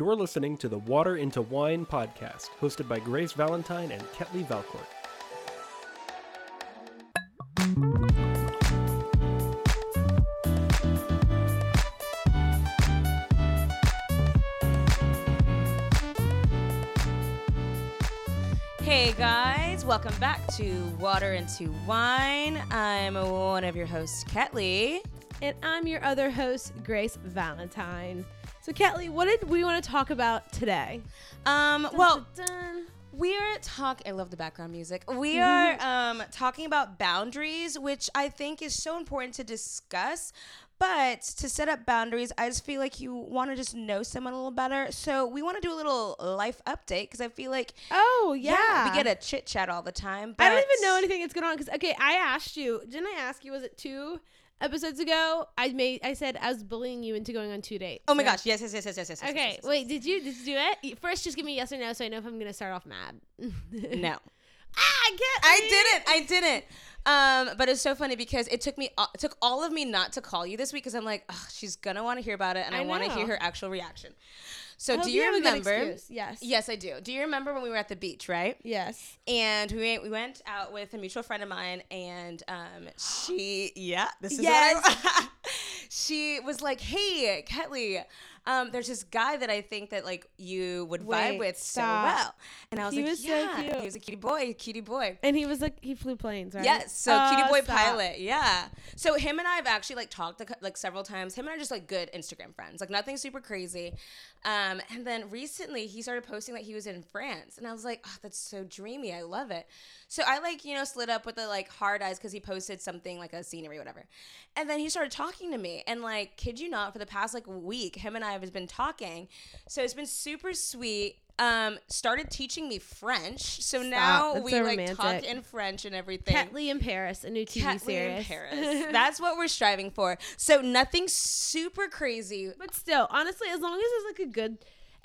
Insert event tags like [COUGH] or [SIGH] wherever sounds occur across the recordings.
You're listening to the Water into Wine podcast, hosted by Grace Valentine and Ketley Valcourt. Hey guys, welcome back to Water into Wine. I'm one of your hosts, Ketley. And I'm your other host, Grace Valentine. So, Ketley, what did we want to talk about today? Um, well, Dun, dun, dun. we're talking. I love the background music. We Mm-hmm. are um, talking about boundaries, which I think is so important to discuss. But to set up boundaries, I just feel like you want to just know someone a little better. So we want to do a little life update because I feel like Oh, yeah. we get a chit chat all the time. I don't even know anything that's going on. Because, okay, I asked you, didn't I ask you, was it two episodes ago? I made, I said I was bullying you into going on two dates. Oh my gosh! Yes, yes, yes, yes, yes, yes. yes, Okay, yes, yes, wait, did you, did you do it? First, just give me yes or no so I know if I'm to start off mad. [LAUGHS] No. Ah, I get I didn't. I didn't. Um, but it's so funny because it took me it took all of me not to call you this week because I'm like, she's gonna want to hear about it and I, I want to hear her actual reaction. So do you remember? Yes. Yes, I do. Do you remember when we were at the beach, right? Yes. And we went, we went out with a mutual friend of mine, and um, she, [GASPS] yeah, this is Yes. what I, [LAUGHS] she was like, "Hey, Ketley, um, there's this guy that I think that like you would vibe with stop. so well." And I was He like, was so "Yeah, cute. he was a cutie boy, cutie boy." And he was like, he flew planes, right? Yes, so Oh, Cutie Boy stop. Pilot, yeah. So him and I have actually like talked like several times. Him and I are just like good Instagram friends, like nothing super crazy. Um, and then recently he started posting that he was in France, and I was like, oh, that's so dreamy. I love it. So I like you know slid up with the like hard eyes because he posted something like a scenery, whatever. And then he started talking to me, and like kid you not, for the past like week, him and I have been talking. So it's been super sweet. Um, started teaching me French, so now That's we so like talk in French and everything. Ketley in Paris, a new TV Ketley in series. Paris. [LAUGHS] That's what we're striving for. So nothing super crazy. but still, honestly, as long as it's like a good,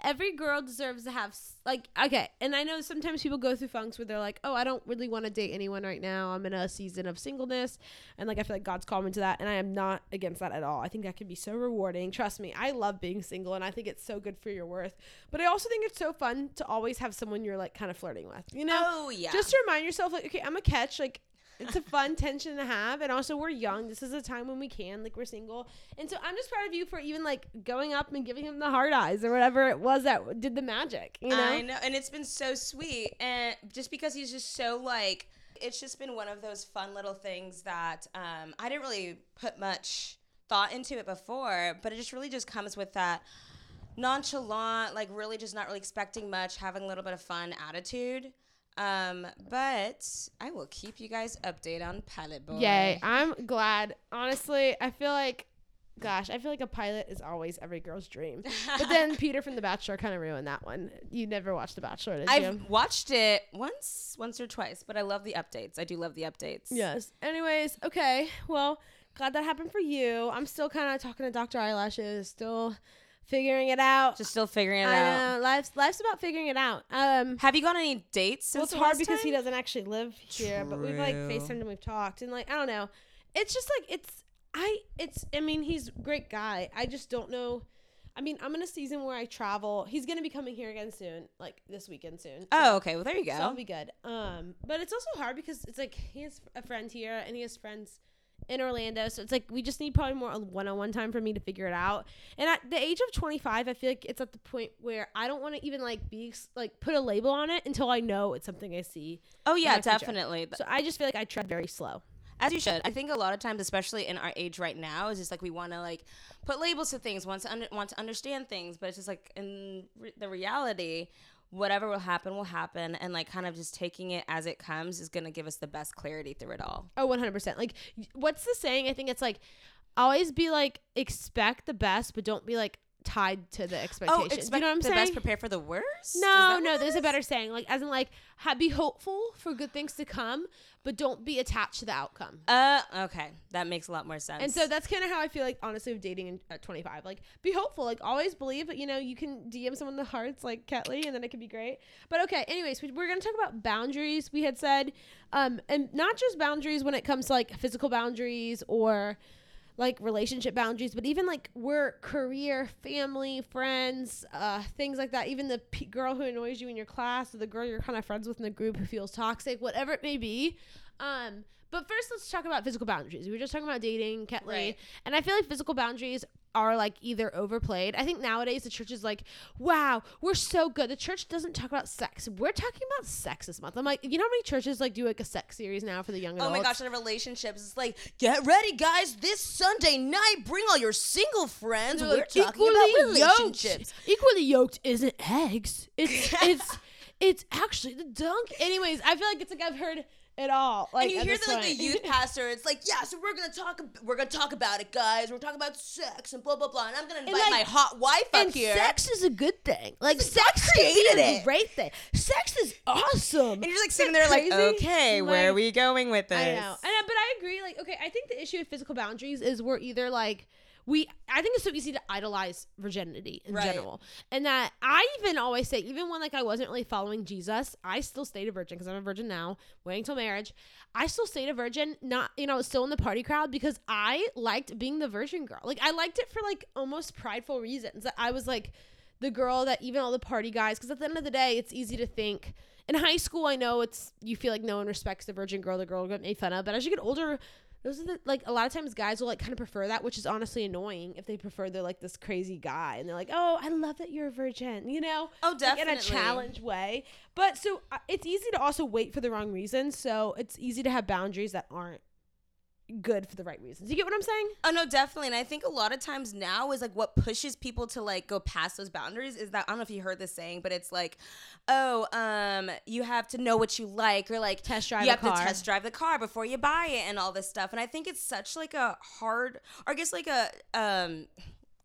every girl deserves to have like okay. And I know sometimes people go through funks where they're like, oh, I don't really want to date anyone right now. I'm in a season of singleness, and like I feel like God's called me to that, and I am not against that at all. I think that can be so rewarding. Trust me, I love being single, and I think it's so good for your worth. But I also think it's so fun to always have someone you're like kind of flirting with. You know? Oh yeah. just to remind yourself like okay i'm a catch like it's a fun tension to have and also we're young. This is a time when we can like we're single. And so i'm just proud of you for even like going up and giving him the hard eyes or whatever it was that did the magic you know? I know, and it's been so sweet, and just because he's just so like, it's just been one of those fun little things that um, I didn't really put much thought into it before, but it just really just comes with that nonchalant, like really just not really expecting much, having a little bit of fun attitude. Um, but I will keep you guys updated on Pilot Boy. yay i'm glad honestly i feel like gosh i feel like a pilot is always every girl's dream but then [LAUGHS] peter from the bachelor kind of ruined that one you never watched the bachelor did you I've watched it once, once or twice, but I love the updates. I do love the updates. Yes. Anyways, okay. Well, glad that happened for you. I'm still kind of talking to Dr. Eyelashes, still figuring it out. Just still figuring it I out. know life's life's about figuring it out. Um, Have you gone on any dates since well, it's hard last because he doesn't actually live here, but we've like True. FaceTimed and we've talked, and like I don't know. It's just like it's I it's I mean he's a great guy. I just don't know. I mean, I'm in a season where I travel. He's gonna be coming here again soon, like this weekend soon. So- Oh, okay. Well, there you go. so that'll be good. Um, but it's also hard because it's like he has a friend here and he has friends in Orlando, so it's like we just need probably more uh, one-on-one time for me to figure it out. And at the age of 25, I feel like it's at the point where I don't want to even like be like put a label on it until I know it's something I see. Oh yeah, my future. definitely. So I just feel like I tread very slow. As you should. I think a lot of times, especially in our age right now, is just like we want to like put labels to things, want to under, want to understand things, but it's just like in re- the reality, whatever will happen will happen, and like kind of just taking it as it comes is gonna give us the best clarity through it all. Oh, 100%. Like what's the saying? I think it's like always be like expect the best, but don't be like tied to the expectations. Oh, expect you know what I'm the saying? best, prepare for the worst. No, no, there's a better saying. Like, as in, like, ha- be hopeful for good things to come, but don't be attached to the outcome. Uh, okay, that makes a lot more sense. And so that's kind of how I feel like, honestly, with dating in, at 25. Like, be hopeful. Like, always believe you know, you can DM someone the hearts like Ketley, and then it could be great. But okay, anyways, we, we're going to talk about boundaries, we had said. Um, and not just boundaries when it comes to like physical boundaries or like relationship boundaries, but even like work, career, family, friends, uh, things like that. Even the p- girl who annoys you in your class or the girl you're kind of friends with in the group who feels toxic, whatever it may be. Um, but first, let's talk about physical boundaries. We were just talking about dating, Ketley, Right. and I feel like physical boundaries are like either overplayed. I think nowadays the church is like, wow, we're so good. The church doesn't talk about sex. We're talking about sex this month. I'm like, you know how many churches like do like a sex series now for the young Oh my gosh, in relationships, it's like, get ready, guys. This Sunday night, bring all your single friends. We're like, talking about relationships. Yoked. Equally yoked isn't eggs. It's [LAUGHS] it's it's actually the dunk. Anyways, I feel like it's like I've heard it all. Like and you hear the, like the youth [LAUGHS] pastor. It's like, yeah, so we're gonna talk. We're gonna talk about it, guys. We're talking about sex and blah blah blah. And I'm gonna invite like- my hot wife up here. sex is a good thing. Like God sex created a it. great thing. Sex is awesome. and you're like sitting there, like, okay, where are we going with this? I know, and but I agree. Like, okay, I think the issue with physical boundaries is we're either like we. I think it's so easy to idolize virginity in Right. general, and that I even always say, even when like I wasn't really following Jesus, I still stayed a virgin because I'm a virgin now, waiting till marriage. I still stayed a virgin, not you know, still in the party crowd because I liked being the virgin girl. Like I liked it for like almost prideful reasons. That I was like the girl that even all the party guys because at the end of the day it's easy to think in high school i know it's you feel like no one respects the virgin girl the girl got made fun of but as you get older those are the like a lot of times guys will like kind of prefer that which is honestly annoying if they prefer they're like this crazy guy and they're like oh i love that you're a virgin you know Oh, like, definitely. in a challenge way but so uh, it's easy to also wait for the wrong reasons so it's easy to have boundaries that aren't good for the right reasons you get what i'm saying Oh no, definitely. And I think a lot of times now is like what pushes people to like go past those boundaries is that I don't know if you heard this saying, but it's like, oh, um, you have to know what you like, or like Test drive you have car. to test drive the car before you buy it, and all this stuff. And I think it's such like a hard, or I guess like a um,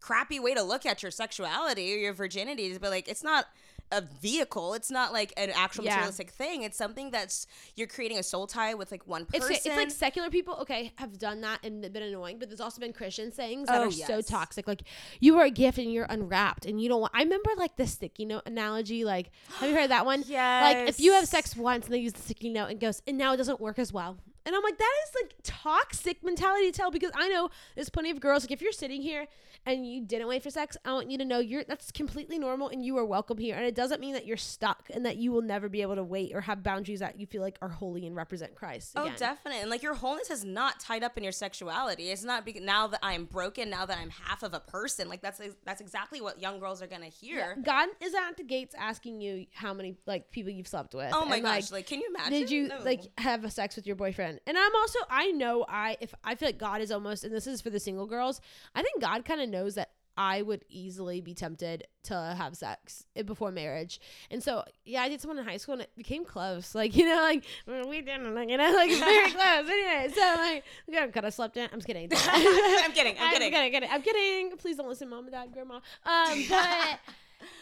crappy way to look at your sexuality or your virginity. But like, it's not a vehicle. It's not like an actual Yeah. materialistic thing. It's something that's you're creating a soul tie with like one person. it's like secular people, okay, have done that and been annoying, but there's also been Christian sayings that Oh, are so toxic. Like, you are a gift and you're unwrapped and you don't want. I remember like the sticky note analogy. Like, have you heard that one? Yeah. Like, if you have sex once and they use the sticky note and goes, and now it doesn't work as well. And I'm like, that is like toxic mentality to tell because I know there's plenty of girls. Like, if you're sitting here and you didn't wait for sex, I want you to know you're that's completely normal and you are welcome here. And it doesn't mean that you're stuck and that you will never be able to wait or have boundaries that you feel like are holy and represent Christ. Oh, definitely. And like your wholeness is not tied up in your sexuality. It's not be- now that I am broken, now that I'm half of a person. Like that's that's exactly what young girls are gonna hear. God is at the gates asking you how many like people you've slept with. Oh my and, gosh! like, Like, can you imagine? did you No. like have a sex with your boyfriend? And I'm also I know I if I feel like God is almost and this is for the single girls. I think God kind of knows that I would easily be tempted to have sex before marriage. And so yeah, I did someone in high school and it became close. Like, you know, like we didn't like you know, like very [LAUGHS] close. Anyway, so like got kind of slept in. I'm just kidding. [LAUGHS] [LAUGHS] I'm kidding. I'm kidding. I'm kidding. kidding. I'm kidding. Please don't listen, mom and dad, grandma. Um, but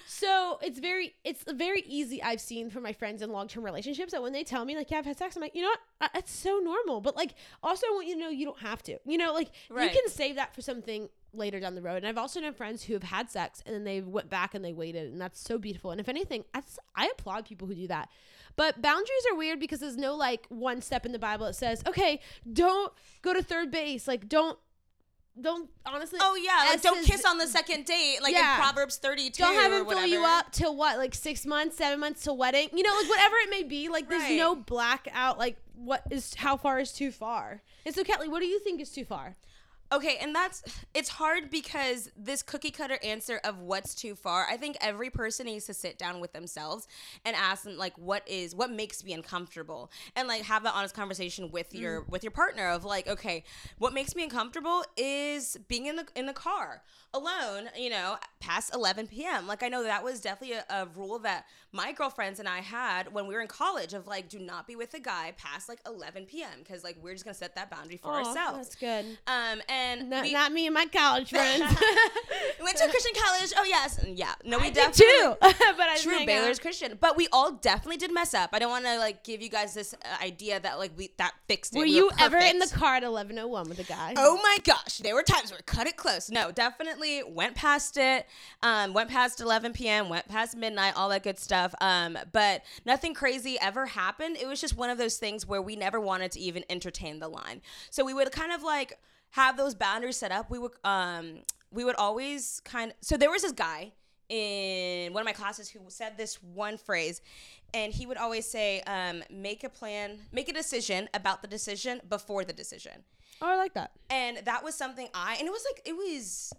so it's very, it's very easy. I've seen from my friends in long term relationships that when they tell me like, yeah, I've had sex, I'm like, you know what? It's so normal. But like, also I want you to know you don't have to. You know, like Right. you can save that for something later down the road. And I've also known friends who have had sex and then they went back and they waited, and that's so beautiful. And if anything, that's I applaud people who do that. But boundaries are weird because there's no like one step in the Bible that says, okay, don't go to third base, like don't. Don't honestly. Oh yeah, like don't S's- kiss on the second date, like Yeah. in Proverbs 32 don't have him fill you up till what like six months seven months to wedding you know like whatever it may be like there's Right. no blackout like what is how far is too far and so Ketley what do you think is too far Okay, and that's it's hard because this cookie cutter answer of what's too far. I think every person needs to sit down with themselves and ask them like what is what makes me uncomfortable and like have that honest conversation with your with your partner of like okay, what makes me uncomfortable is being in the in the car alone, you know, past 11 p.m. Like I know that was definitely a, a rule that my girlfriends and I had when we were in college of like do not be with a guy past like 11 p.m. because like we're just going to set that boundary for ourselves. that's good Um, and not, we, not me and my college friends [LAUGHS] we went to a Christian college. Oh yes, yeah. No, we I did definitely too [LAUGHS] but I True, Baylor's out. Christian, but we all definitely did mess up. I don't want to like give you guys this uh, idea that like we that fixed it. were We you ever in the car at 1101 with a guy Oh my gosh, there were times where cut it close. No, definitely went past it. Um, went past 11 p.m., went past midnight, all that good stuff. Um, but nothing crazy ever happened. It was just one of those things where we never wanted to even entertain the line. So we would kind of like have those boundaries set up, we would um we would always kind of so there was this guy in one of my classes who said this one phrase and he would always say um, make a plan make a decision about the decision before the decision Oh, I like that. and that was something i and it was like it was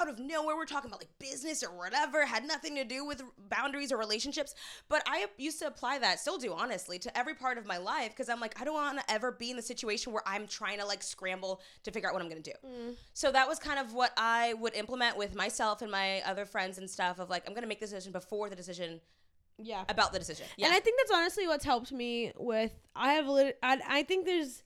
out of nowhere we're talking about like business or whatever had nothing to do with boundaries or relationships but i used to apply that still do honestly to every part of my life because i'm like i don't want to ever be in the situation where i'm trying to like scramble to figure out what i'm going to do mm. so that was kind of what i would implement with myself and my other friends and stuff of like i'm going to make the decision before the decision Yeah. about the decision yeah And I think that's honestly what's helped me with. I have lit. I, I think there's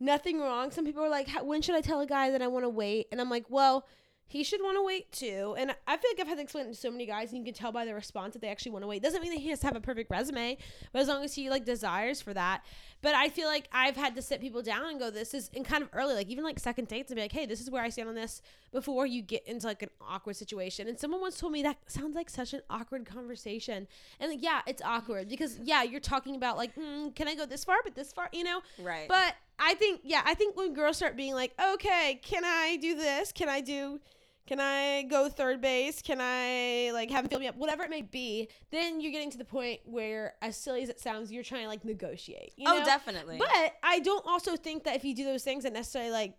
nothing wrong. Some people are like, when should I tell a guy that I want to wait? And I'm like, well, he should want to wait too. And I feel like I've had to explain it to so many guys, and you can tell by their response that they actually want to wait. Doesn't mean that he has to have a perfect resume, but as long as he like desires for that. But I feel like I've had to sit people down and go, this is and kind of early, like even like second dates, and be like, hey, this is where I stand on this before you get into like an awkward situation. And someone once told me that sounds like such an awkward conversation. And like, yeah, it's awkward because yeah, you're talking about like, mm, can I go this far, but this far, you know? Right. But I think yeah, I think when girls start being like, okay, can I do this? Can I do? Can I go third base? Can I like have him fill me up? Whatever it may be, then you're getting to the point where, as silly as it sounds, you're trying to like negotiate. You oh know? definitely But I don't also think that if you do those things that necessarily like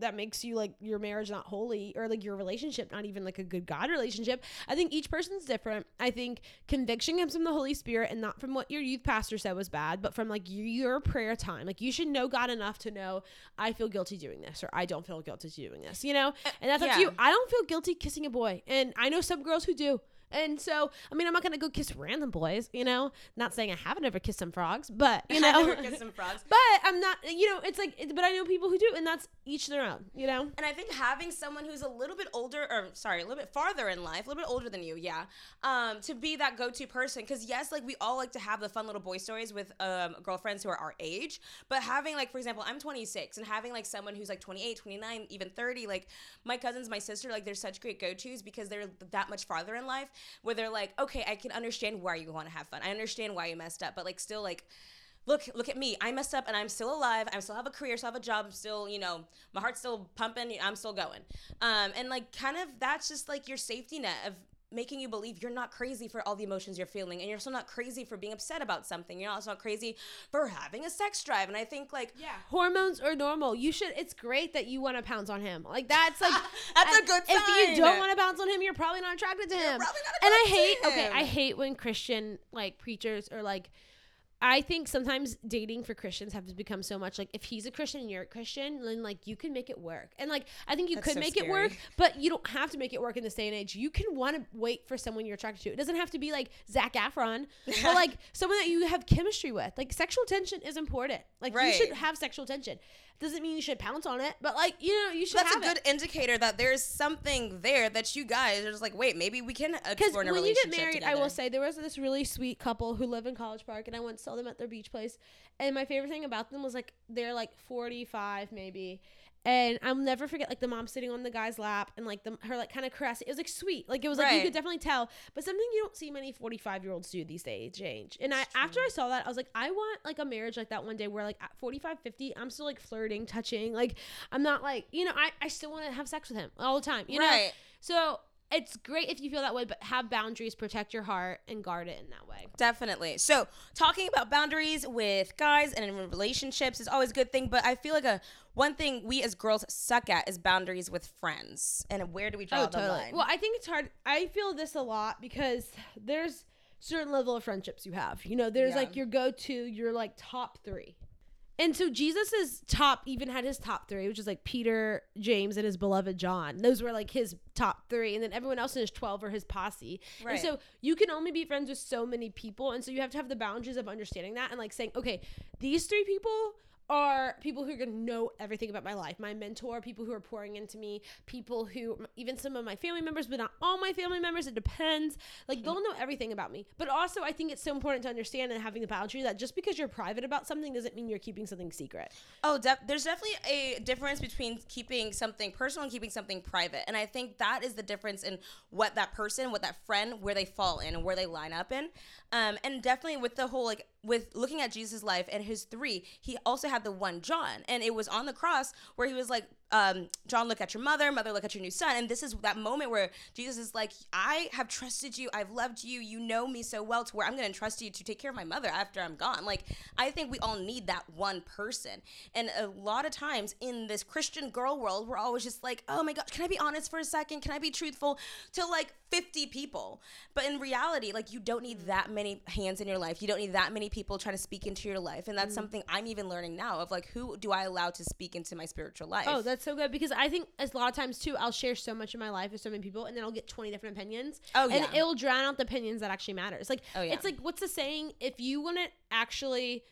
that makes you like your marriage not holy or like your relationship not even like a good God relationship. I think each person's different. I think conviction comes from the Holy Spirit and not from what your youth pastor said was bad, but from like your, prayer time. Like you should know God enough to know I feel guilty doing this or I don't feel guilty doing this, you know? Uh, and that's up to you. I don't feel guilty kissing a boy. And I know some girls who do. And so, I mean, I'm not gonna go kiss random boys, you know. Not saying I haven't ever kissed some frogs, but you [LAUGHS] know, Never kissed some frogs. [LAUGHS] but I'm not, you know, it's like, but I know people who do, and that's each their own, you know. And I think having someone who's a little bit older, or sorry, a little bit farther in life, a little bit older than you, yeah, um, to be that go-to person. Because yes, like we all like to have the fun little boy stories with um, girlfriends who are our age, but having like, for example, I'm 26, and having like someone who's like 28, 29, even 30, like my cousins, my sister, like they're such great go-tos because they're that much farther in life, where they're like, okay, I can understand why you want to have fun. I understand why you messed up, but like still like look look at me. I messed up and i'm still alive. I still have a career still have a job. I'm still you know my heart's still pumping. I'm still going. Um and like kind of that's just like your safety net of making you believe you're not crazy for all the emotions you're feeling and you're still not crazy for being upset about something you're also not crazy for having a sex drive and i think like Yeah, hormones are normal. You should. It's great that you want to pounce on him. Like that's like [LAUGHS] That's a and good If you don't want to bounce on him, you're probably not attracted to him. probably not and I hate. to Okay. I hate when Christian like preachers or like. I think sometimes dating for Christians have become so much like if he's a Christian and you're a Christian, then like you can make it work. And like I think you That's could so make it work, but you don't have to make it work in this day and age. You can want to wait for someone you're attracted to. It doesn't have to be like Zac Efron, [LAUGHS] but like someone that you have chemistry with. Like sexual tension is important. Like you should have sexual tension. Doesn't mean you should pounce on it, but like you know you should that's a good it. indicator that there's something there that you guys are just like wait maybe we can Because explore in a when you relationship get married, together. I will say there was this really sweet couple who live in College Park, and I once saw them at their beach place. And my favorite thing about them was like they're like forty five maybe, and I'll never forget like the mom sitting on the guy's lap and like the her like kind of caressing. It was like sweet, like it was like you could definitely tell. But something you don't see many forty five year olds do these days, age. And I after I saw that, I was like, I want like a marriage like that one day where like at 45, 50, I'm still like flirting, touching. Like I'm not like you know I I still want to have sex with him all the time. You know. Right. So it's great if you feel that way, but have boundaries, protect your heart, and guard it in that way. Definitely. So, talking about boundaries with guys and in relationships is always a good thing, but I feel like a one thing we as girls suck at is boundaries with friends. And where do we draw oh, the line? Oh, Well, I think it's hard. I feel this a lot because there's certain level of friendships you have. You know, there's Yeah. like your go-to, your like top three. And so Jesus's top even had his top three, which is like Peter, James, and his beloved John. Those were like his top three, and then everyone else in his twelve or his posse. Right. And so you can only be friends with so many people, and so you have to have the boundaries of understanding that and like saying, okay, these three people are people who are going to know everything about my life. My mentor, people who are pouring into me, people who, even some of my family members, but not all my family members. It depends. Like, they'll know everything about me. But also, I think it's so important to understand and having the boundary that just because you're private about something doesn't mean you're keeping something secret. Oh, def- there's definitely a difference between keeping something personal and keeping something private. And I think that is the difference in what that person, what that friend, where they fall in and where they line up in. Um, and definitely with the whole, like, with looking at Jesus' life and his three, he also had the one John. And it was on the cross where he was like, um, John, look at your mother, mother, look at your new son. And this is that moment where Jesus is like, I have trusted you, I've loved you, you know me so well to where I'm going to trust you to take care of my mother after I'm gone. Like, I think we all need that one person. And a lot of times in this Christian girl world, we're always just like, oh my God, can I be honest for a second? Can I be truthful? To like 50 people. But in reality, like, you don't need that many hands in your life. You don't need that many people trying to speak into your life. And that's something I'm even learning now of like, who do I allow to speak into my spiritual life? Oh, that's so good because I think as a lot of times too, I'll share so much of my life with so many people, and then I'll get twenty different opinions. Oh, yeah, and it'll drown out the opinions that actually matters. Like, Oh, yeah. it's like what's the saying? If you want to actually.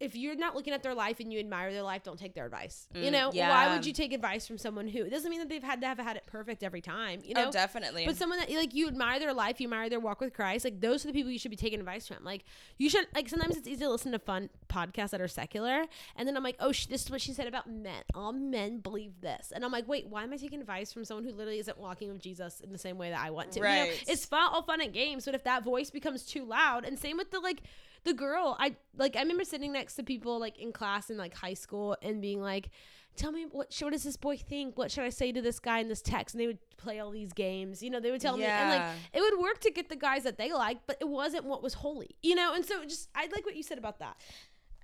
If you're not looking at their life and you admire their life, don't take their advice. you Mm, know, why would you take advice from someone who it doesn't mean that they've had to have had it perfect every time? You know, oh, definitely. But someone that like you admire their life, you admire their walk with Christ, like those are the people you should be taking advice from. Like you should like sometimes it's easy to listen to fun podcasts that are secular, and then I'm like, oh, sh- this is what she said about men. All men believe this, and I'm like, wait, why am I taking advice from someone who literally isn't walking with Jesus in the same way that I want to? You know, Right. it's fun, all fun and games, but if that voice becomes too loud, and same with the like the girl, I like I remember sitting next to people like in class in like high school and being like tell me what what does this boy think? What should I say to this guy in this text? And they would play all these games. You know, they would tell me and like it would work to get the guys that they like, but it wasn't what was holy. You know, and so just I like what you said about that.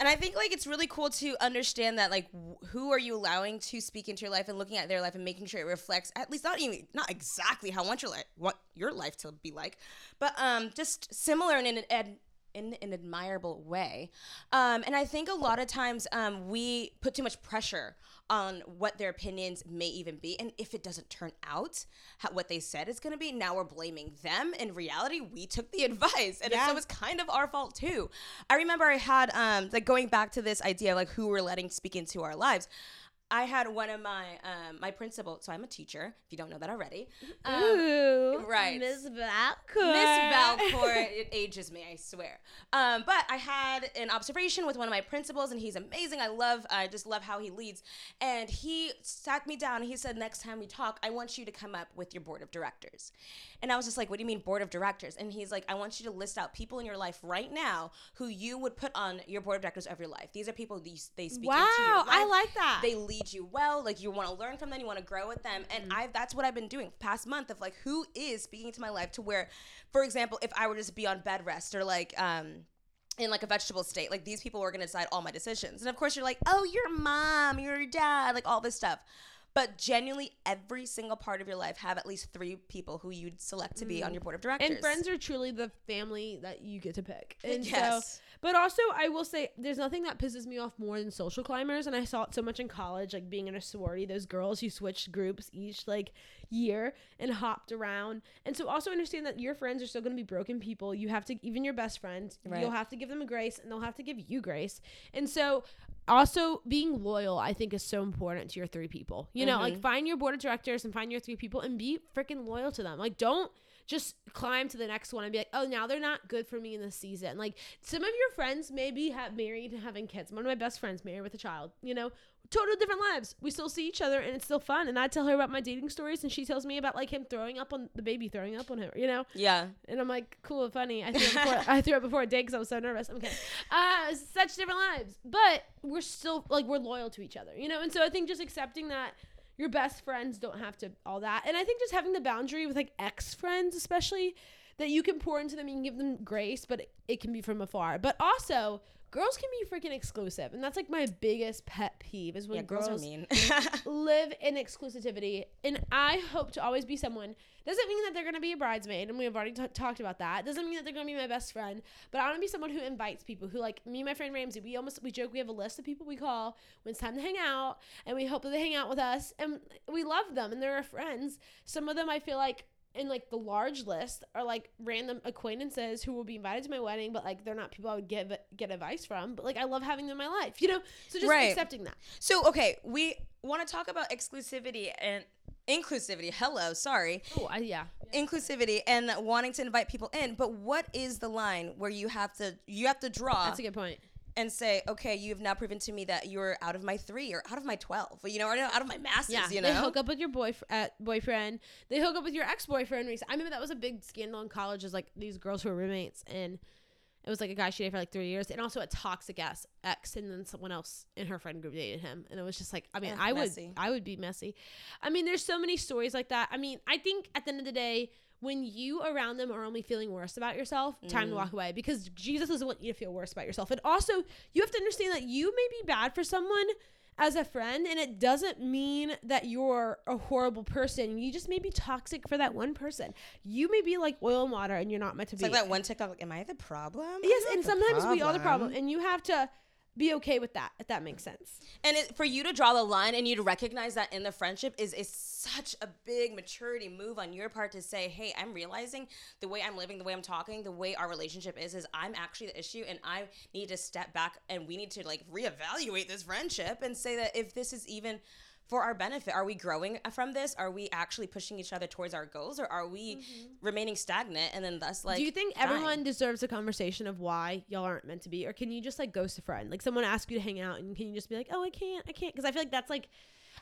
And I think like it's really cool to understand that like wh- who are you allowing to speak into your life and looking at their life and making sure it reflects at least not even not exactly how I want your life want your life to be like, but um just similar and in an ed, in an admirable way. Um, and I think a lot of times um, we put too much pressure on what their opinions may even be. And if it doesn't turn out how, what they said is going to be, now we're blaming them. In reality, we took the [LAUGHS] advice. And Yeah. so it's kind of our fault too. I remember I had, um, like going back to this idea of like who we're letting speak into our lives. I had one of my um, my principal. So I'm a teacher. If you don't know that already, um, Ooh, right. Miss Valcourt. Miss Valcourt, it ages me, I swear. Um, but I had an observation with one of my principals, and he's amazing. I love, I just love how he leads. And he sat me down, and he said, "Next time we talk, I want you to come up with your board of directors." And I was just like, "What do you mean board of directors?" And he's like, "I want you to list out people in your life right now who you would put on your board of directors of your life. These are people these they speak into your Wow. I like that. They lead you well. Like you want to learn from them, you want to grow with them, and Mm-hmm. I that's what I've been doing past month of like who is speaking to my life to where, for example, if I were just be on bed rest or like um in like a vegetable state, like these people were gonna decide all my decisions, and of course you're like, oh, your mom, your dad, like all this stuff. But genuinely, every single part of your life have at least three people who you'd select to be on your board of directors. Mm. and friends are truly the family that you get to pick. [LAUGHS] And Yes. so, but also I will say there's nothing that pisses me off more than social climbers, and I saw it so much in college, like being in a sorority. Those girls who switched groups each like year and hopped around, and so also understand that your friends are still going to be broken people. You have to even your best friends, Right. you'll have to give them a grace, and they'll have to give you grace. And so also being loyal i think is so important to your three people. You know like mm-hmm. find your board of directors and find your three people and be freaking loyal to them. Like don't just climb to the next one and be like oh now they're not good for me in this season. Like some of your friends maybe have married and having kids. One of my best friends married with a child you know total different lives we still see each other and it's still fun and i tell her about my dating stories and she tells me about like him throwing up on the baby throwing up on her you know yeah, and I'm like, cool, funny. I [LAUGHS] threw it before, I threw it before a date because I was so nervous. I'm kidding. Uh, such different lives, but we're still like we're loyal to each other, you know. And so I think just accepting that your best friends don't have to all that, and I think just having the boundary with like ex friends, especially that you can pour into them, you can give them grace, but it, can be from afar. But also, girls can be freaking exclusive, and that's like my biggest pet peeve is when yeah, girls, girls are mean. [LAUGHS] live in exclusivity and i hope to always be someone doesn't mean that they're going to be a bridesmaid and we've already t- talked about that doesn't mean that they're going to be my best friend but i want to be someone who invites people who like me and my friend ramsey we almost we joke we have a list of people we call when it's time to hang out and we hope that they hang out with us and we love them and they're our friends some of them i feel like in like the large list are like random acquaintances who will be invited to my wedding, but like they're not people I would give get advice from. But like I love having them in my life, you know. So just Right. accepting that. So okay, we want to talk about exclusivity and inclusivity. Hello, sorry. Oh, I, yeah. Inclusivity and wanting to invite people in, but what is the line where you have to you have to draw That's a good point. And say, okay, you have now proven to me that you're out of my three or out of my twelve, you know, or out of my masses, Yeah, you they hook up with your boyf- uh, boyfriend. They hook up with your ex boyfriend. I remember that was a big scandal in college. Is like these girls who were roommates, and It was like a guy she dated for like three years, and also a toxic ass ex, and then someone else in her friend group dated him, and it was just like, I mean, I would. I would be messy. I mean, there's so many stories like that. I mean, I think at the end of the day, when you around them are only feeling worse about yourself, time Mm. to walk away because Jesus doesn't want you to feel worse about yourself. And also, you have to understand that you may be bad for someone as a friend, and it doesn't mean that you're a horrible person. You just may be toxic for that one person. You may be like oil and water, and you're not meant to It's be. like that one TikTok. Like, am I the problem? Yes, and sometimes we are the problem, and you have to be okay with that. If that makes sense. And it, for you to draw the line and you to recognize that in the friendship is is such a big maturity move on your part to say, "Hey, I'm realizing the way I'm living, the way I'm talking, the way our relationship is is I'm actually the issue and I need to step back and we need to like reevaluate this friendship and say that if this is even for our benefit, are we growing from this? Are we actually pushing each other towards our goals or are we mm-hmm. remaining stagnant and then thus like Do you think dying? everyone deserves a conversation of why y'all aren't meant to be, or can you just like ghost a friend? Like someone asks you to hang out, and can you just be like, "Oh, I can't, I can't," because I feel like that's like,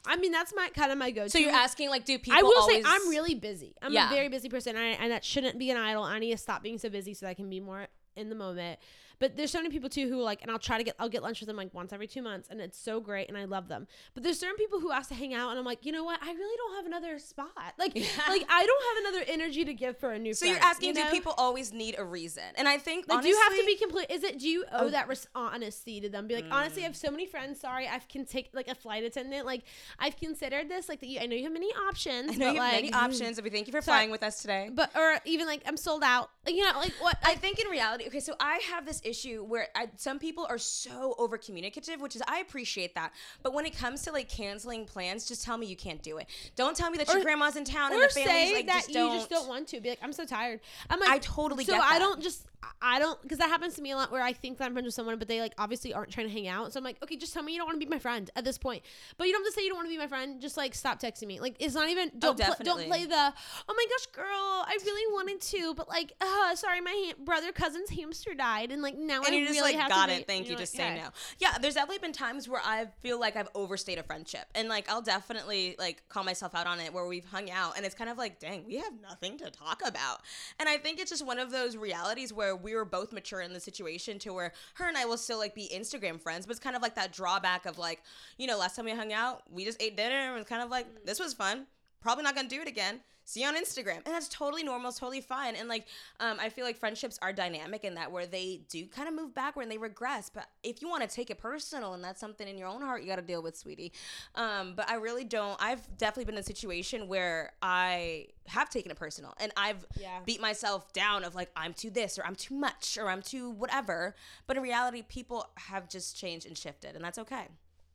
I mean, that's my kind of my go-to. So you're asking like do people I will always say I'm really busy. I'm Yeah. a very busy person, and, I, and that shouldn't be an idol. I need to stop being so busy so that I can be more in the moment. But there's so many people too who like, and I'll try to get, I'll get lunch with them like once every two months, and it's so great, and I love them. But there's certain people who ask to hang out, and I'm like, you know what? I really don't have another spot. [LAUGHS] Like, Yeah. like I don't have another energy to give for a new. So friend, you're asking, you do people always need a reason? And I think Like, honestly, do you have to be complete? Is it? Do you owe Oh. that res- honesty to them? Be like, honestly, I have mm. so many friends. Sorry, I can take like a flight attendant. Like, I've considered this. Like, that you, I know you have many options. I know you have like, many options. We thank you for flying with us today. But or even like I'm sold out. Like, you know, like what? I think in reality, okay, so I have this issue where I, some people are so over communicative, which is I appreciate that. But when it comes to like canceling plans, just tell me you can't do it. Don't tell me that your grandma's in town and or the family's say like that just you just don't want to. Be like, I'm so tired. I'm like, I totally so I don't just. I don't because that happens to me a lot where I think that I'm friends with someone, but they like obviously aren't trying to hang out. So I'm like, okay, just tell me you don't want to be my friend at this point. But you don't have to say you don't want to be my friend. Just like stop texting me. Like it's not even don't pl- don't Oh, play the oh my gosh, girl, I really wanted to, but like, uh, sorry, my ha- brother cousin's hamster died, and like now and I you just really like have got to it. be- Thank you. you're Just like, say no. Yeah, there's definitely been times where I feel like I've overstayed a friendship, and like I'll definitely like call myself out on it where we've hung out, and it's kind of like, dang, we have nothing to talk about. And I think it's just one of those realities where we were both mature in the situation to where her and I will still like be Instagram friends, but it's kind of like that drawback of like, you know, last time we hung out, we just ate dinner, and it was kind of like this was fun. Probably not gonna do it again see you on Instagram. And that's totally normal, it's totally fine. And like, um, I feel like friendships are dynamic in that where they do kind of move backward and they regress. But if you want to take it personal and that's something in your own heart you got to deal with, sweetie. Um, but I really don't. I've definitely been in a situation where I have taken it personal and I've Yeah. beat myself down of like, I'm too this or I'm too much or I'm too whatever. But in reality, people have just changed and shifted, and that's okay.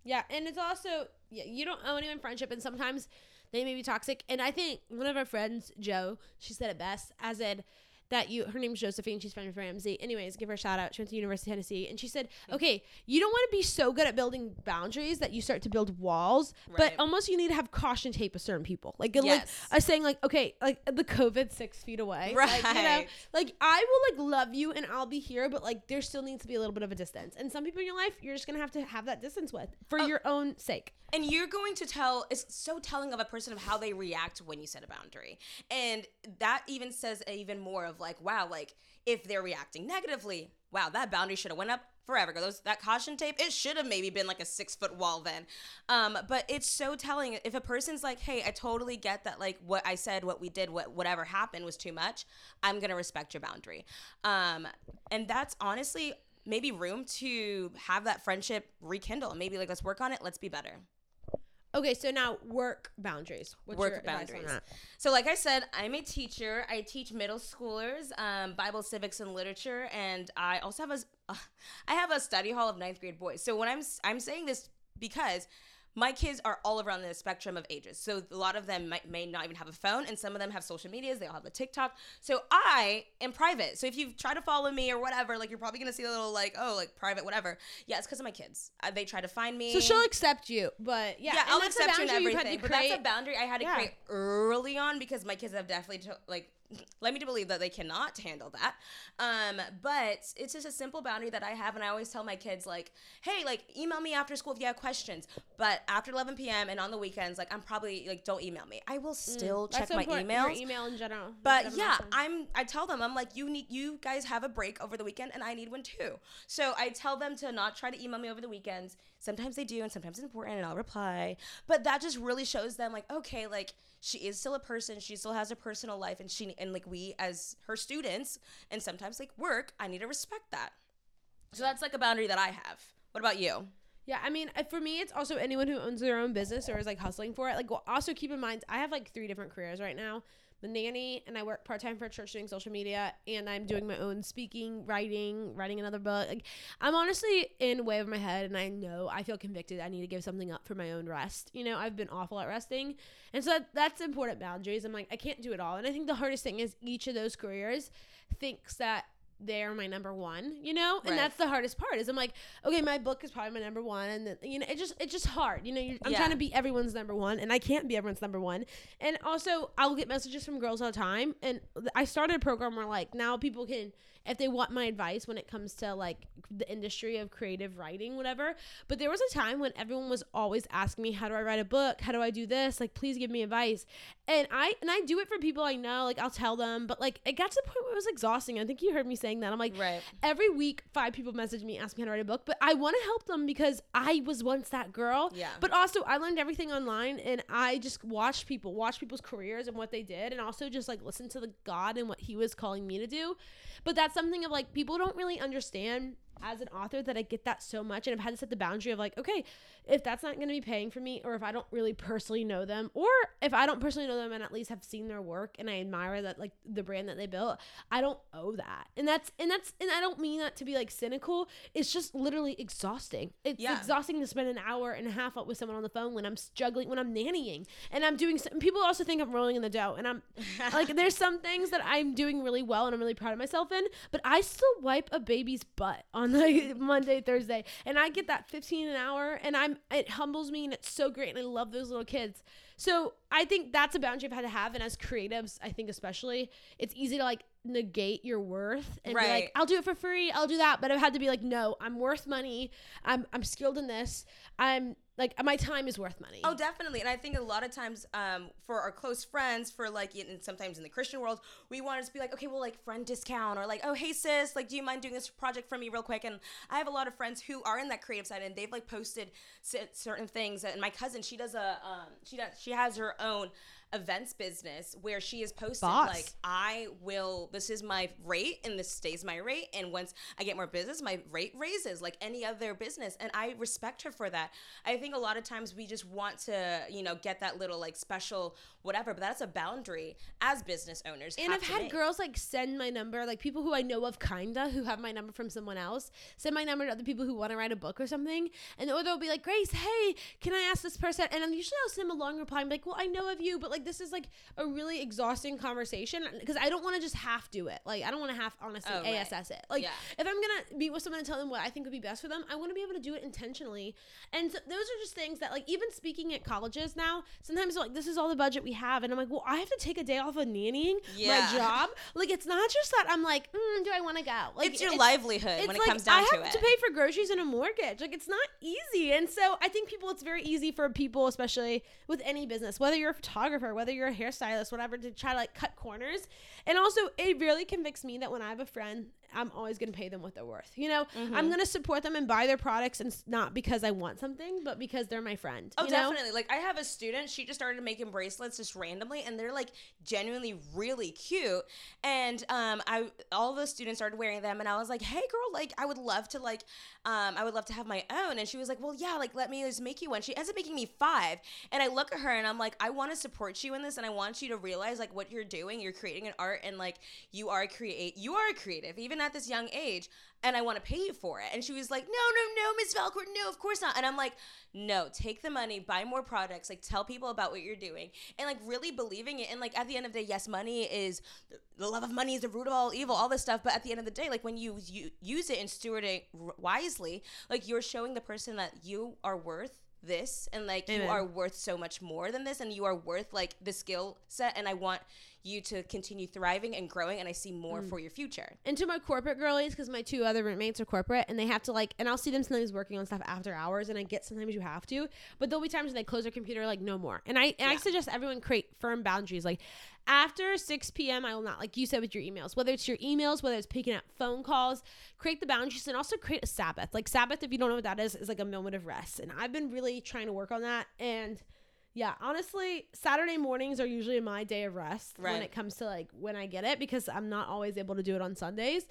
Yeah, and it's also yeah, you don't owe anyone friendship, and sometimes they may be toxic. And I think one of our friends, Joe, she said it best, as in that you her name's Josephine, she's friends with Ramsey. Anyways, give her a shout out. She went to University of Tennessee, and she said, okay, you don't want to be so good at building boundaries that you start to build walls, but almost you need to have caution tape with certain people, like like Yes. a saying like okay, like the COVID six feet away, like, you know, like I will like love you and I'll be here, but like there still needs to be a little bit of a distance. And some people in your life, you're just gonna have to have that distance with for Oh. your own sake. And you're going to tell, it's so telling of a person of how they react when you set a boundary. And that even says even more of like, wow, like if they're reacting negatively, wow, that boundary should have went up forever ago. Those, that caution tape, it should have maybe been like a six foot wall then. Um, but it's so telling if a person's like, hey, I totally get that, like what I said, what we did, what whatever happened was too much. I'm gonna respect your boundary. Um, and that's honestly maybe room to have that friendship rekindle. Maybe like let's work on it. Let's be better. Okay, so now work boundaries. What's Work your advice on boundaries. that? So, like I said, I'm a teacher. I teach middle schoolers um, Bible, civics, and literature, and I also have a uh, I have a study hall of ninth grade boys. So when I'm s- I'm saying this because my kids are all around the spectrum of ages. So a lot of them might, may not even have a phone, and some of them have social medias. They all have a TikTok. So I am private. So if you try to follow me or whatever, like you're probably gonna see a little like oh like private whatever. Yeah, it's because of my kids. Uh, they try to find me. So she'll accept you, but yeah, Yeah, I'll accept you and boundary you've had everything. to But that's a boundary I had to Yeah. create early on because my kids have definitely to, like let me to believe that they cannot handle that. Um, but it's just a simple boundary that I have, and I always tell my kids like, hey, like email me after school if you have questions. But after 11 p.m. and on the weekends, like I'm probably like don't email me. I will still check Mm. So my. Your email in general. But yeah. I'm. I tell them I'm like, you need, you guys have a break over the weekend, and I need one too. So I tell them to not try to email me over the weekends. Sometimes they do, and sometimes it's important, and I'll reply. But that just really shows them like, okay, like she is still a person. She still has a personal life, and she and like we as her students, and sometimes like work, I need to respect that. So that's like a boundary that I have. What about you? Yeah, I mean, for me, it's also anyone who owns their own business or is like hustling for it. Like, well, also keep in mind, I have like three different careers right now. I'm nanny, and I work part time for a church doing social media, and I'm doing my own speaking, writing, writing another book. Like, I'm honestly in way of my head, and I know I feel convicted. I need to give something up for my own rest. You know, I've been awful at resting, and so that, that's important boundaries. I'm like, I can't do it all, and I think the hardest thing is each of those careers thinks that they're my number one, you know, and Right. that's the hardest part. Is I'm like, okay, my book is probably my number one, and then you know, it just it's just hard, you know. You're, I'm Yeah. trying to be everyone's number one, and I can't be everyone's number one. And also, I'll get messages from girls all the time, and I started a program where like now people can, if they want my advice when it comes to like the industry of creative writing, whatever. But there was a time when everyone was always asking me, how do I write a book? How do I do this? Like, please give me advice. And I and I do it for people I know. Like, I'll tell them, but like it got to the point where it was exhausting. I think you heard me saying that. I'm like, Right. every week five people message me ask me how to write a book but i want to help them because i was once that girl Yeah. but also i learned everything online and i just watched people watch people's careers and what they did and also just like listen to the god and what he was calling me to do but that's something of like people don't really understand as an author that I get that so much and I've had to set the boundary of like, okay, if that's not going to be paying for me or if I don't really personally know them or if I don't personally know them and at least have seen their work and I admire that like the brand that they built, I don't owe that. And that's and that's and I don't mean that to be like cynical. It's just literally exhausting. It's Yeah. exhausting to spend an hour and a half up with someone on the phone when I'm juggling when I'm nannying and I'm doing some, people also think I'm rolling in the dough and I'm [LAUGHS] like there's some things that I'm doing really well and I'm really proud of myself in, but I still wipe a baby's butt on like [LAUGHS] Monday, Thursday, and I get that 15 an hour, and I'm it humbles me and it's so great, and I love those little kids. So I think that's a boundary I've had to have, and as creatives, I think especially it's easy to like negate your worth and be like, I'll do it for free, I'll do that, but I've had to be like, no, I'm worth money, I'm I'm skilled in this, I'm like my time is worth money. Oh, definitely. And I think a lot of times, um, for our close friends, for like, and sometimes in the Christian world, we want to be like, okay, well, like friend discount, or like, oh, hey sis, like, do you mind doing this project for me real quick? And I have a lot of friends who are in that creative side, and they've like posted certain things. And my cousin, she does a, um, she does, she has her own events business where she has posted Boss. like I will this is my rate and this stays my rate and once I get more business my rate raises like any other business and I respect her for that. I think a lot of times we just want to, you know, get that little like special whatever, but that's a boundary as business owners. And have I've had make. girls like send my number, like people who I know of, kinda, who have my number from someone else, send my number to other people who want to write a book or something, and or they'll be like, Grace, hey, can I ask this person? And I'm usually I'll send them a long reply. I'm like, well, I know of you, but like this is like a really exhausting conversation because I don't want to just half do it. Like I don't want to half honestly Oh, right. ASS it. Like Yeah. if I'm gonna meet with someone and tell them what I think would be best for them, I want to be able to do it intentionally. And so those are just things that, like, even speaking at colleges now, sometimes like this is all the budget we have, and I'm like, well, I have to take a day off of nannying Yeah. my job. Like, it's not just that I'm like, mm, do I want to go? Like, it's your livelihood when it comes down to it I have to pay for groceries and a mortgage. Like, it's not easy. And so I think people, it's very easy for people, especially with any business, whether you're a photographer, whether you're a hairstylist, whatever, to try to like cut corners. And also, it really convicts me that when I have a friend, I'm always going to pay them what they're worth. You know, Mm-hmm. I'm going to support them and buy their products, and not because I want something, but because they're my friend. Oh, you know? definitely. Like I have a student, she just started making bracelets just randomly and they're like genuinely really cute. And um I all the students started wearing them and I was like, "Hey girl, like I would love to like um I would love to have my own." And she was like, "Well, yeah, like let me just make you one." She ends up making me 5. And I look at her and I'm like, "I want to support you in this and I want you to realize like what you're doing. You're creating an art and like you are create you are creative even at this young age." and I want to pay you for it. And she was like, no, no, no, Miss Valcourt, no, of course not. And I'm like, no, take the money, buy more products, like tell people about what you're doing, and like really believing it. And like at the end of the day, yes, money is the love of money is the root of all evil, all this stuff. But at the end of the day, like when you, you use it and steward it wisely, like you're showing the person that you are worth this and like Amen. you are worth so much more than this and you are worth like the skill set and I want you to continue thriving and growing and I see more Mm. for your future. and to my corporate girlies because my two other roommates are corporate and they have to like and i'll see them sometimes working on stuff after hours and i get sometimes you have to but there'll be times when they close their computer like no more and i and i suggest everyone create firm boundaries like after 6 p.m i will not like you said with your emails whether it's your emails whether it's picking up phone calls create the boundaries and also create a sabbath like sabbath if you don't know what that is is like a moment of rest and i've been really trying to work on that and yeah, honestly, Saturday mornings are usually my day of rest when it comes to like when I get it because I'm not always able to do it on Sundays.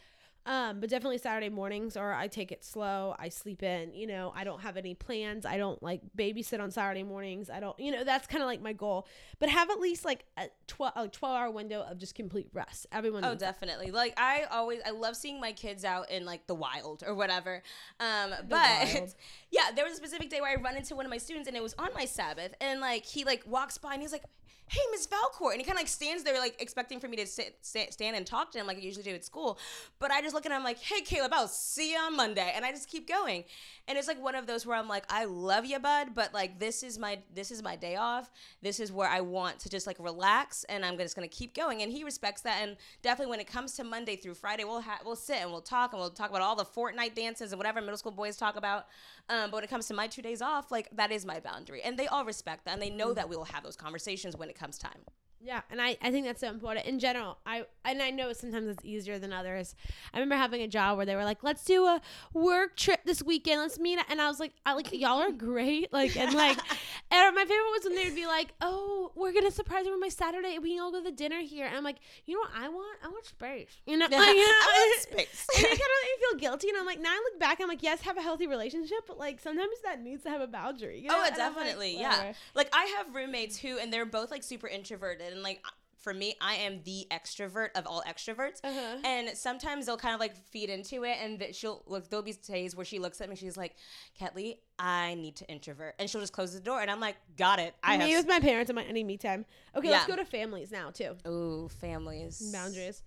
Um, but definitely Saturday mornings or I take it slow. I sleep in, you know, I don't have any plans. I don't like babysit on Saturday mornings. I don't, you know, that's kind of like my goal. But have at least like a 12, a 12 hour window of just complete rest. Everyone Oh, needs that. definitely. Like I always, I love seeing my kids out in like the wild or whatever. Um, but [LAUGHS] wild. yeah, there was a specific day where I run into one of my students and it was on my Sabbath, and like he like walks by and he's like, "Hey, Miss Valcourt," and he kind of like stands there like expecting for me to sit, sit, stand and talk to him like I usually do at school. But I just look at him like, "Hey, Caleb, I'll see you on Monday," and I just keep going. And it's like one of those where I'm like, "I love you, bud, but like this is my this is my day off. This is where I want to just like relax, and I'm just gonna keep going." And he respects that, and definitely when it comes to Monday through Friday, we'll ha- we'll sit and we'll talk and we'll talk about all the Fortnite dances and whatever middle school boys talk about. Um, but when it comes to my two days off, like that is my boundary, and they all respect that, and they know that we will have those conversations when it comes time. Yeah, and I, I think that's so important in general. I and I know sometimes it's easier than others. I remember having a job where they were like, "Let's do a work trip this weekend. Let's meet." And I was like, "I like y'all are great." Like and like, [LAUGHS] and my favorite was when they would be like, "Oh, we're gonna surprise you on my Saturday. We can all go to dinner here." And I'm like, "You know what I want? I want space. You know, [LAUGHS] like, you know, I want space. and it [LAUGHS] kind of made me feel guilty. And I'm like, now I look back, I'm like, yes, have a healthy relationship, but like sometimes that needs to have a boundary. You oh, know? Oh, And I'm like, definitely. yeah. Like I have roommates who, and they're both like super introverted, and like for me, I am the extrovert of all extroverts. Uh-huh. And sometimes they'll kind of like feed into it, and that she'll look. There'll be days where she looks at me, she's like, "Ketley, I need to introvert," and she'll just close the door, and I'm like, "Got it. I me have." with my parents and my any me time. Okay, let's go to families now too. Ooh, families Boundaries.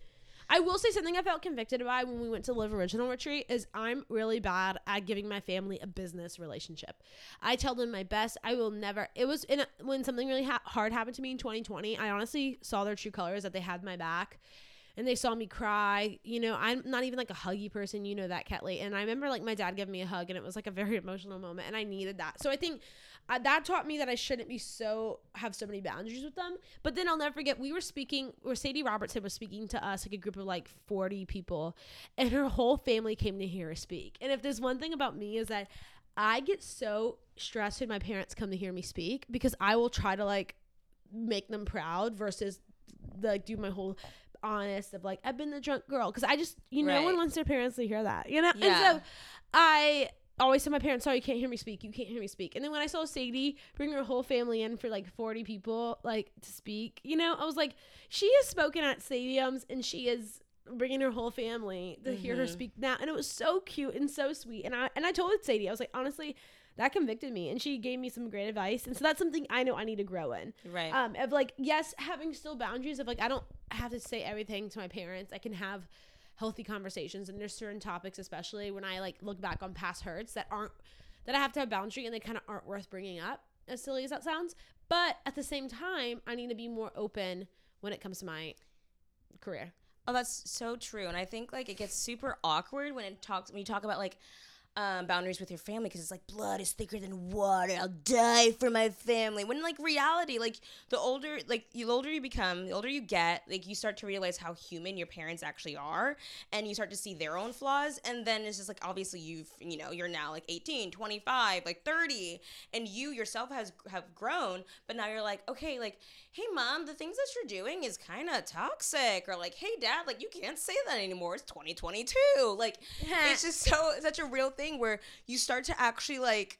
I will say something I felt convicted by when we went to Live Original Retreat is I'm really bad at giving my family a business relationship. I tell them my best. I will never. It was in a, when something really ha- hard happened to me in 2020. I honestly saw their true colors that they had my back. And they saw me cry. You know, I'm not even like a huggy person. You know that, Ketley. And I remember like my dad giving me a hug, and it was like a very [LAUGHS] emotional moment, and I needed that. So I think uh, that taught me that I shouldn't be so have so many boundaries with them. But then I'll never forget we were speaking, or Sadie Robertson was speaking to us, like a group of like forty people, and her whole family came to hear her speak. And if there's one thing about me is that I get so stressed when my parents come to hear me speak because I will try to like make them proud versus like do my whole honest of like I've been the drunk girl because I just you know no one wants their parents to hear that you know? Yeah. and so I always tell my parents sorry you can't hear me speak. You can't hear me speak. And then when I saw Sadie bring her whole family in for like 40 people like to speak you know I was like she has spoken at stadiums and she is bringing her whole family to hear her Mhm. speak now. And it was so cute and so sweet. And I and I told Sadie I was like honestly that convicted me and she gave me some great advice and so that's something I know I need to grow in right. um of like yes having still boundaries of like i don't have to say everything to my parents i can have healthy conversations and there's certain topics especially when i like look back on past hurts that aren't that i have to have boundary and they kind of aren't worth bringing up as silly as that sounds but at the same time i need to be more open when it comes to my career Oh, that's so true. And I think like it gets super awkward when it talks when you talk about like um, boundaries with your family because it's like blood is thicker than water. I'll die for my family. When like reality, like the older like the older you become, the older you get, like you start to realize how human your parents actually are, and you start to see their own flaws. And then it's just like obviously you've you know you're now like 18, 25, like 30, and you yourself has have grown, but now you're like okay, like hey mom, the things that you're doing is kind of toxic, or like hey dad, like you can't say that anymore. It's 2022. Like it's just so such a real thing where you start to actually like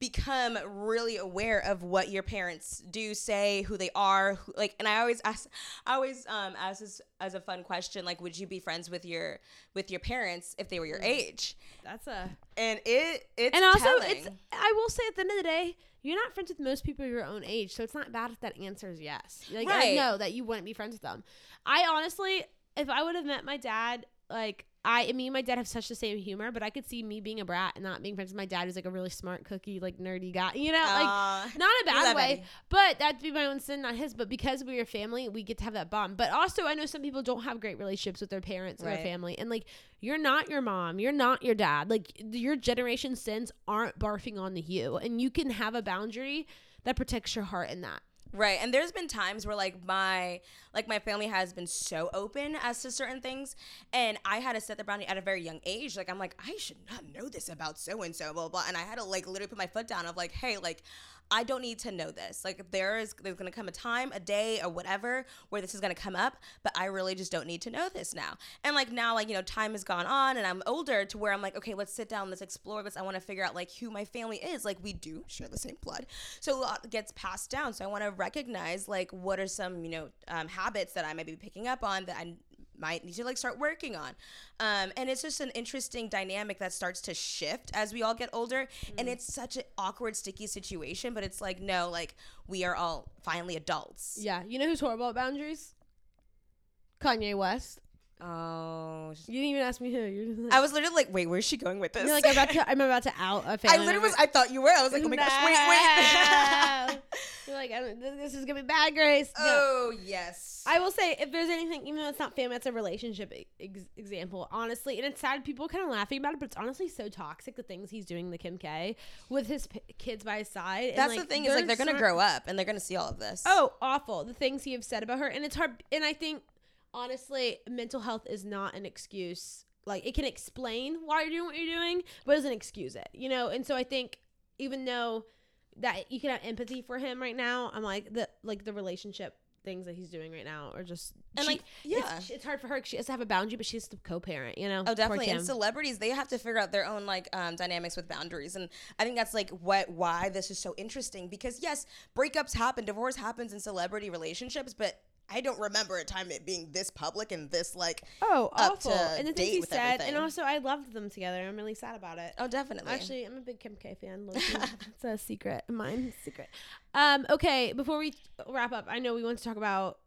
become really aware of what your parents do say who they are who, like and i always ask i always um ask this as a fun question like would you be friends with your with your parents if they were your age? That's a and it it's and also telling. it's i will say at the end of the day you're not friends with most people your own age so it's not bad if that answer is yes. Like i know that you wouldn't be friends with them. I honestly if i would have met my dad like I me and my dad have such the same humor, but I could see me being a brat and not being friends with my dad who's like a really smart cookie, like nerdy guy. You know, like not a bad way, Eddie. but that'd be my own sin, not his. But because we're a family, we get to have that bond. But also, I know some people don't have great relationships with their parents or their family, and like you're not your mom, you're not your dad. Like your generation sins aren't barfing on the you, and you can have a boundary that protects your heart in that. Right. And there's been times where like my like my family has been so open as to certain things and I had to set the boundary at a very young age. Like I'm like, I should not know this about so and so, blah blah. And I had to like literally put my foot down of like, hey, like I don't need to know this. Like there is there's gonna come a time, a day, or whatever where this is gonna come up, but I really just don't need to know this now. And like now, like you know, time has gone on, and I'm older to where I'm like, okay, let's sit down, let's explore. Let's I want to figure out like who my family is. Like we do share the same blood, so a lot gets passed down. So I want to recognize like what are some you know um, habits that I might be picking up on that I might need to like start working on. Um, and it's just an interesting dynamic that starts to shift as we all get older. And it's such an awkward sticky situation but it's like no like we are all finally adults. Yeah, you know who's horrible at boundaries? Kanye West. Oh You didn't even ask me who. You're just like, i was literally like wait where's she going with this you're like I'm about to. [LAUGHS] I'm about to out a family. I literally was i thought you were i was like oh my gosh wait wait. [LAUGHS] You're like, I don't, this is gonna be bad, Grace. No. oh yes I will say, if there's anything, even though it's not family, it's a relationship ex- example, honestly. And it's sad, people kind of laughing about it, but it's honestly so toxic the things he's doing the Kim K with his p- kids by his side. and, that's like, the thing is like they're gonna grow up and they're gonna see all of this Oh, awful. The things he have said about her. And it's hard. And I think, honestly, mental health is not an excuse. Like, it can explain why you're doing what you're doing, but it doesn't excuse it, you know? And so I think, even though that you can have empathy for him right now, I'm like, the like the relationship things that he's doing right now are just. And, she- like, yeah. It's, it's hard for her she has to have a boundary, but she has to co parent, you know? Oh, definitely. And celebrities, they have to figure out their own like um, dynamics with boundaries, and I think that's like what why this is so interesting because yes, breakups happen, divorce happens in celebrity relationships, but I don't remember a time it being this public and this like Oh, up awful. to And the things he said. everything. And also, I loved them together. I'm really sad about it. oh, definitely. Actually, I'm a big Kim K fan. [LAUGHS] it's a secret mine. Secret. Um. Okay. Before we wrap up, I know we want to talk about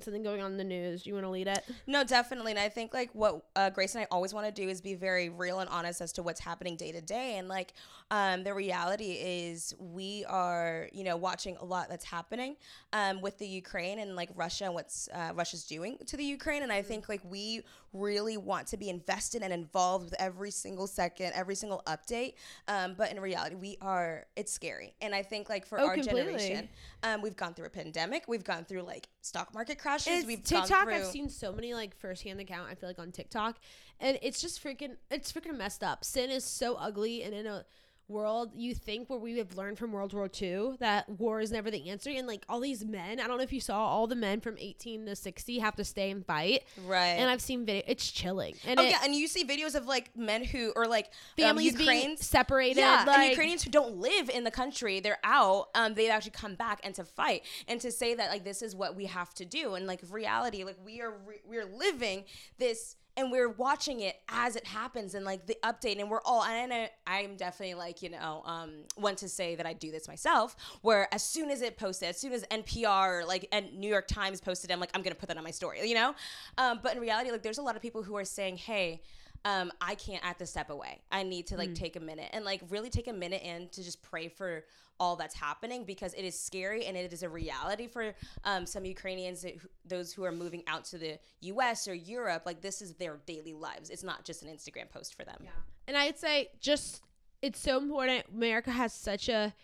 something going on in the news. Do you want to lead it? No, definitely. And I think like what uh, Grace and I always want to do is be very real and honest as to what's happening day to day. And like um, the reality is we are, you know, watching a lot that's happening um, with the Ukraine and like Russia and what's uh, Russia's doing to the Ukraine. And I think like we really want to be invested and involved with every single second, every single update. Um, but in reality, we are, it's scary. And I think like for Oh, our completely. generation, um, we've gone through a pandemic, we've gone through like stock market crashes, It's we've TikTok. through. I've seen so many like firsthand account. I feel like on TikTok, and it's just freaking. It's freaking messed up. Sin is so ugly, and in a world you think where we have learned from World War II that war is never the answer, and like all these men. I don't know if you saw all the men from 18 to 60 have to stay and fight. Right. And I've seen video. It's chilling. And Oh it, yeah, and you see videos of like men who or like families um, being Ukrainians. separated. yeah, like, and Ukrainians who don't live in the country, they're out. Um, they actually come back and to fight and to say that like this is what we have to do and like reality, like we are re- we're living this and we're watching it as it happens and like the update and we're all and I, I'm definitely like you know um one to say that I do this myself where as soon as it posted, as soon as NPR or like and New York Times posted, I'm like I'm gonna put that on my story, you know. Um, but in reality, like there's a lot of people who are saying, hey um, I can't act a step away. I need to like take a minute and like really take a minute in to just pray for all that's happening because it is scary and it is a reality for um, some Ukrainians, those who are moving out to the U.S. or Europe. Like this is their daily lives. It's not just an Instagram post for them. Yeah. And I'd say just it's so important. America has such a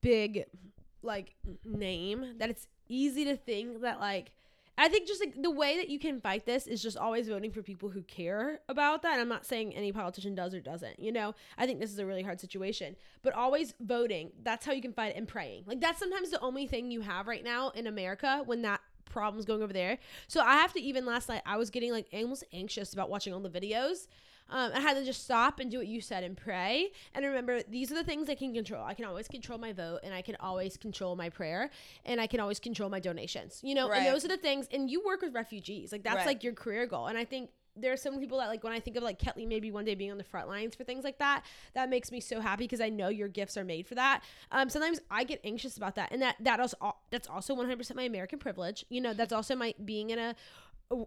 big like name that it's easy to think that like I think just like the way that you can fight this is just always voting for people who care about that. I'm not saying any politician does or doesn't. You know, I think this is a really hard situation, but always voting. That's how you can fight it and praying. Like that's sometimes the only thing you have right now in America when that problem's going over there. So I have to even last night I was getting like almost anxious about watching all the videos. Um, I had to just stop and do what you said and pray. And remember, these are the things I can control. I can always control my vote, and I can always control my prayer, and I can always control my donations. You know, Right. and those are the things. And you work with refugees, like that's Right. like your career goal. And I think there are some people that like when I think of like Ketley maybe one day being on the front lines for things like that, that makes me so happy because I know your gifts are made for that. Um, sometimes I get anxious about that, and that that is al- that's also 100% my American privilege. You know, that's also my being in a-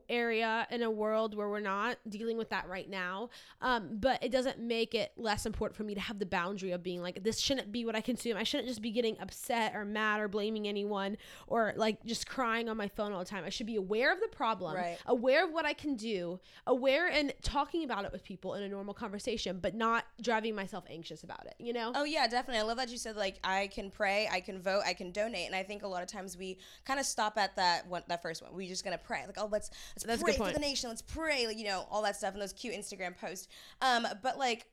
area in a world where we're not dealing with that right now. Um, but it doesn't make it less important for me to have the boundary of being like, this shouldn't be what I consume. I shouldn't just be getting upset or mad or blaming anyone or like just crying on my phone all the time. I should be aware of the problem, Right. aware of what I can do, aware and talking about it with people in a normal conversation, but not driving myself anxious about it, you know? Oh yeah, definitely. I love that you said like I can pray, I can vote, I can donate, and I think a lot of times we kind of stop at that one, that first one. We're just gonna pray, like oh let's let's That's pray for the nation, let's pray, like you know all that stuff and those cute Instagram posts. Um, but like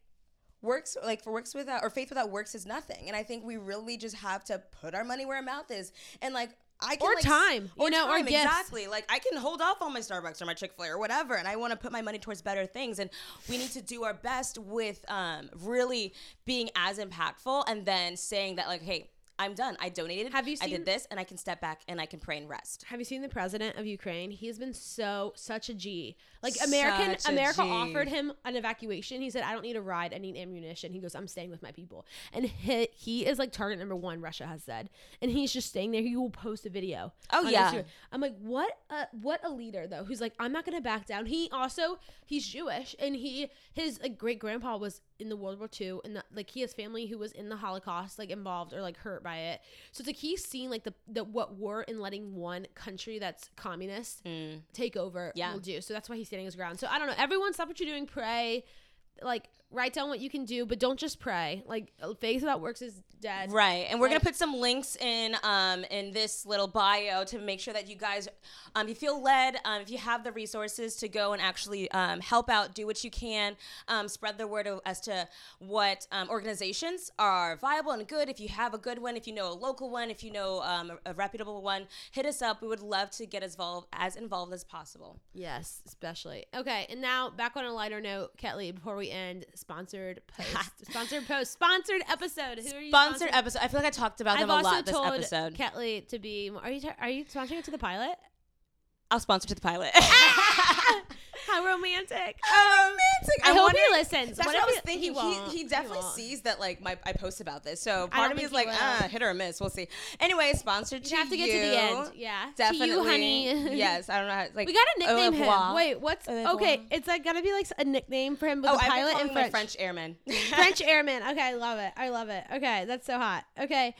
works like for works without or faith without works is nothing, and I think we really just have to put our money where our mouth is, and like. I can, Or like, time, or or time, gifts. exactly. Like I can hold off on my Starbucks or my Chick Fil A or whatever, and I want to put my money towards better things. And we need to do our best with um, really being as impactful, and then saying that like, hey, I'm done. I donated. Have you I did this, and I can step back and I can pray and rest. Have you seen the president of Ukraine? He has been so such a G. Like American Such a America G. offered him an evacuation. He said, "I don't need a ride. I need ammunition." He goes, "I'm staying with my people." And he, he is like target number one. Russia has said, and he's just staying there. He will post a video. Oh, yeah. Instagram. I'm like, what? A, what a leader though. Who's like, I'm not gonna back down. He also he's Jewish, and he his like great grandpa was in the World War II, and the, like he has family who was in the Holocaust, like involved or like hurt by it. So it's like he's seen like the, the what war in letting one country that's communist mm. take over Yeah. will do. So that's why he's standing his ground. So I don't know. Everyone, stop what you're doing. Pray. Like write down what you can do, but don't just pray. Like faith without works is dead. Right, and we're gonna put some links in um in this little bio to make sure that you guys, um, you feel led, um, if you have the resources to go and actually um, help out, do what you can, um, spread the word as to what um, organizations are viable and good. If you have a good one, if you know a local one, if you know um, a, a reputable one, hit us up. We would love to get as involved as involved as possible. Yes, especially. Okay, and now back on a lighter note, Ketley, before we end, sponsored [LAUGHS] post. sponsored post. Sponsored episode. Who are you Sponsored episode. I feel like I talked about I've them a also lot this told episode. Ketley to be are you are you sponsoring it to the pilot? I'll sponsor to the pilot. [LAUGHS] [LAUGHS] How romantic. romantic. I I'm hope wondering- he listens. That's What what, I was he- thinking. he He, he, definitely sees that like my I post about this. So I part of me is like, ah, hit or miss. We'll see. Anyway, sponsored to You have to get to the end. Yeah. Definitely, To you, honey. yes, I don't know how. Like We gotta nickname him. Wait, what's okay? It's like gotta be like a nickname for him with Oh, the pilot and a French. French airman. French [LAUGHS] airman. Okay, I love it. I love it. Okay, that's so hot. Okay.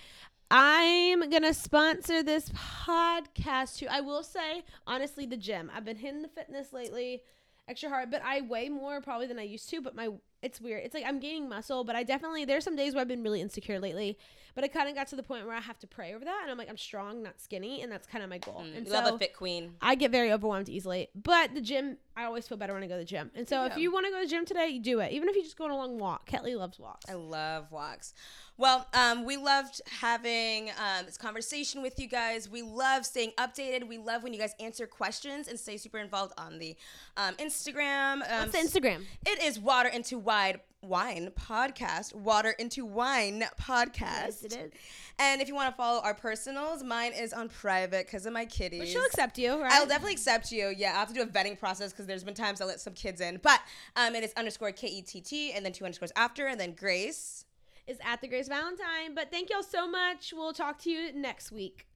I'm gonna sponsor this podcast too. I will say, honestly, the gym. I've been hitting the fitness lately, extra hard, but I weigh more probably than I used to. But my it's weird. It's like I'm gaining muscle, but I definitely there's some days where I've been really insecure lately. But I kind of got to the point where I have to pray over that, and I'm like I'm strong, not skinny, and that's kind of my goal. Mm, and you love so a fit queen. I get very overwhelmed easily. But the gym, I always feel better when I go to the gym. And so if you want to go to the gym today, you do it. Even if you just go on a long walk. Ketley loves walks. I love walks. Well, um, we loved having um, this conversation with you guys. We love staying updated. We love when you guys answer questions and stay super involved on the um, Instagram. Um, What's the Instagram? It is Water into Wide Wine Podcast. Water into Wine Podcast. Yes, it is. And if you want to follow our personals, mine is on private because of my kitties. But she'll accept you, right? I'll definitely accept you. Yeah, I have to do a vetting process because there's been times I let some kids in. But um, it is underscore K E T T and then two underscores after and then Grace. Is at the Grace Valentine. But thank y'all so much. We'll talk to you next week.